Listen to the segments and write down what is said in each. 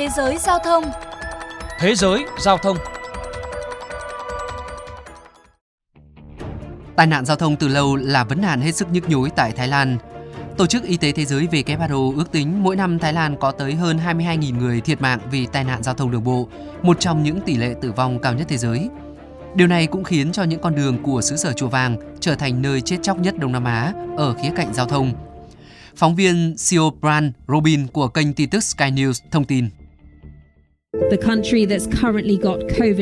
Thế giới giao thông Thế giới giao thông Tai nạn giao thông từ lâu là vấn nạn hết sức nhức nhối tại Thái Lan. Tổ chức Y tế Thế giới WHO ước tính mỗi năm Thái Lan có tới hơn 22.000 người thiệt mạng vì tai nạn giao thông đường bộ, một trong những tỷ lệ tử vong cao nhất thế giới. Điều này cũng khiến cho những con đường của xứ sở Chùa Vàng trở thành nơi chết chóc nhất Đông Nam Á ở khía cạnh giao thông. Phóng viên Siobhan Robin của kênh tin tức Sky News thông tin.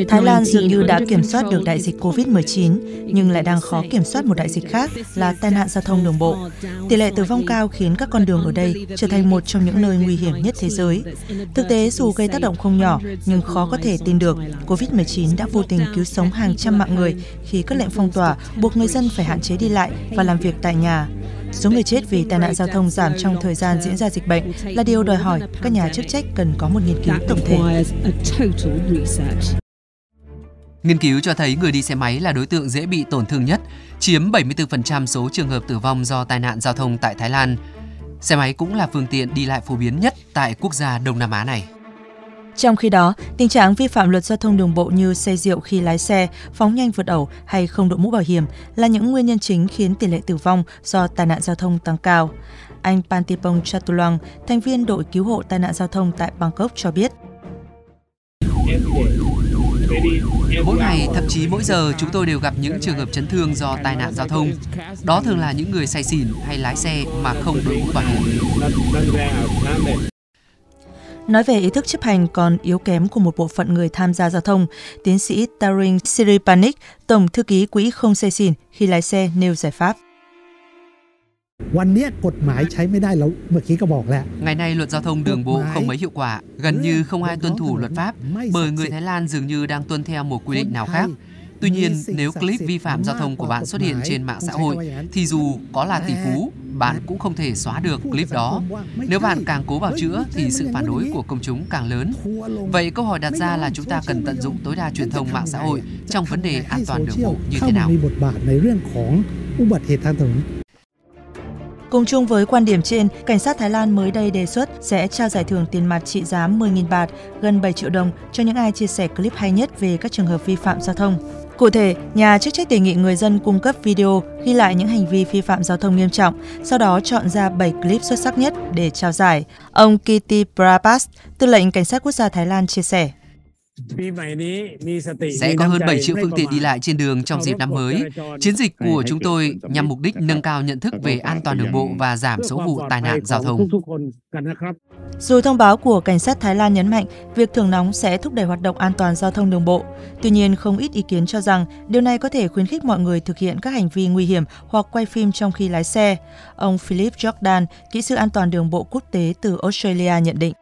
Thái Lan dường như đã kiểm soát được đại dịch COVID-19, nhưng lại đang khó kiểm soát một đại dịch khác là tai nạn giao thông đường bộ. Tỷ lệ tử vong cao khiến các con đường ở đây trở thành một trong những nơi nguy hiểm nhất thế giới. Thực tế, dù gây tác động không nhỏ, nhưng khó có thể tin được COVID-19 đã vô tình cứu sống hàng trăm mạng người khi các lệnh phong tỏa buộc người dân phải hạn chế đi lại và làm việc tại nhà. Số người chết vì tai nạn giao thông giảm trong thời gian diễn ra dịch bệnh là điều đòi hỏi các nhà chức trách cần có một nghiên cứu tổng thể. Nghiên cứu cho thấy người đi xe máy là đối tượng dễ bị tổn thương nhất, chiếm 74% số trường hợp tử vong do tai nạn giao thông tại Thái Lan. Xe máy cũng là phương tiện đi lại phổ biến nhất tại quốc gia Đông Nam Á này. Trong khi đó, tình trạng vi phạm luật giao thông đường bộ như say rượu khi lái xe, phóng nhanh vượt ẩu hay không đội mũ bảo hiểm là những nguyên nhân chính khiến tỷ lệ tử vong do tai nạn giao thông tăng cao. Anh Pantipong Chatulong, thành viên đội cứu hộ tai nạn giao thông tại Bangkok cho biết. Mỗi ngày, thậm chí mỗi giờ, chúng tôi đều gặp những trường hợp chấn thương do tai nạn giao thông. Đó thường là những người say xỉn hay lái xe mà không đội mũ bảo hiểm. Nói về ý thức chấp hành còn yếu kém của một bộ phận người tham gia giao thông, tiến sĩ Taring Siripanik, Tổng thư ký Quỹ không say xỉn khi lái xe nêu giải pháp. วันนี้กฎหมายใช้ไม่ได้แล้วเมื่อกี้ก็บอกแล้ว Ngày nay luật giao thông đường bộ không mấy hiệu quả, gần như không ai tuân thủ luật pháp bởi người Thái Lan dường như đang tuân theo một quy định nào khác. Tuy nhiên, nếu clip vi phạm giao thông của bạn xuất hiện trên mạng xã hội thì dù có là tỷ phú, bạn cũng không thể xóa được clip đó. Nếu bạn càng cố bảo chữa thì sự phản đối của công chúng càng lớn. Vậy câu hỏi đặt ra là chúng ta cần tận dụng tối đa truyền thông mạng xã hội trong vấn đề an toàn đường bộ như thế nào? Cùng chung với quan điểm trên, cảnh sát Thái Lan mới đây đề xuất sẽ trao giải thưởng tiền mặt trị giá 10.000 bạt, gần 7 triệu đồng cho những ai chia sẻ clip hay nhất về các trường hợp vi phạm giao thông. Cụ thể, nhà chức trách đề nghị người dân cung cấp video ghi lại những hành vi vi phạm giao thông nghiêm trọng, sau đó chọn ra 7 clip xuất sắc nhất để trao giải. Ông Kitty Prabhas, tư lệnh Cảnh sát quốc gia Thái Lan chia sẻ. Sẽ có hơn 7 triệu phương tiện đi lại trên đường trong dịp năm mới. Chiến dịch của chúng tôi nhằm mục đích nâng cao nhận thức về an toàn đường bộ và giảm số vụ tai nạn giao thông. Dù thông báo của cảnh sát Thái Lan nhấn mạnh việc thưởng nóng sẽ thúc đẩy hoạt động an toàn giao thông đường bộ, tuy nhiên không ít ý kiến cho rằng điều này có thể khuyến khích mọi người thực hiện các hành vi nguy hiểm hoặc quay phim trong khi lái xe. Ông Philip Jordan, kỹ sư an toàn đường bộ quốc tế từ Australia nhận định.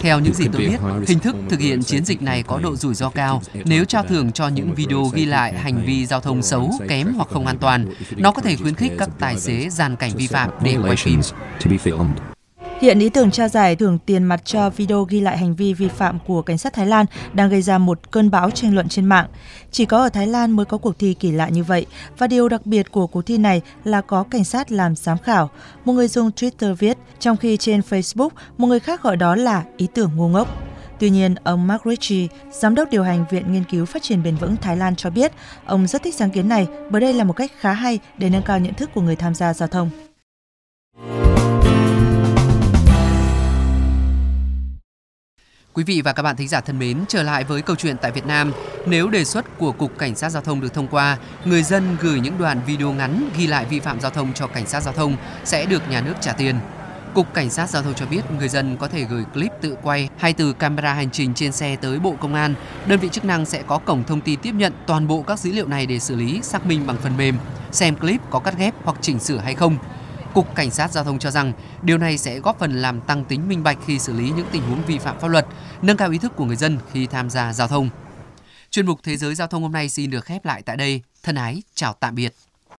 Theo những gì tôi biết, hình thức thực hiện chiến dịch này có độ rủi ro cao. Nếu trao thưởng cho những video ghi lại hành vi giao thông xấu, kém hoặc không an toàn, nó có thể khuyến khích các tài xế dàn cảnh vi phạm để quay phim. Hiện ý tưởng trao giải thưởng tiền mặt cho video ghi lại hành vi vi phạm của cảnh sát Thái Lan đang gây ra một cơn bão tranh luận trên mạng. Chỉ có ở Thái Lan mới có cuộc thi kỳ lạ như vậy và điều đặc biệt của cuộc thi này là có cảnh sát làm giám khảo. Một người dùng Twitter viết, trong khi trên Facebook một người khác gọi đó là ý tưởng ngu ngốc. Tuy nhiên, ông Mark Ritchie, giám đốc điều hành Viện Nghiên cứu Phát triển Bền vững Thái Lan cho biết, ông rất thích sáng kiến này bởi đây là một cách khá hay để nâng cao nhận thức của người tham gia giao thông. Quý vị và các bạn thính giả thân mến, trở lại với câu chuyện tại Việt Nam. Nếu đề xuất của Cục Cảnh sát Giao thông được thông qua, người dân gửi những đoạn video ngắn ghi lại vi phạm giao thông cho Cảnh sát Giao thông sẽ được nhà nước trả tiền. Cục Cảnh sát Giao thông cho biết người dân có thể gửi clip tự quay hay từ camera hành trình trên xe tới Bộ Công an. Đơn vị chức năng sẽ có cổng thông tin tiếp nhận toàn bộ các dữ liệu này để xử lý, xác minh bằng phần mềm, xem clip có cắt ghép hoặc chỉnh sửa hay không. Cục Cảnh sát Giao thông cho rằng điều này sẽ góp phần làm tăng tính minh bạch khi xử lý những tình huống vi phạm pháp luật, nâng cao ý thức của người dân khi tham gia giao thông. Chuyên mục Thế giới Giao thông hôm nay xin được khép lại tại đây. Thân ái, chào tạm biệt.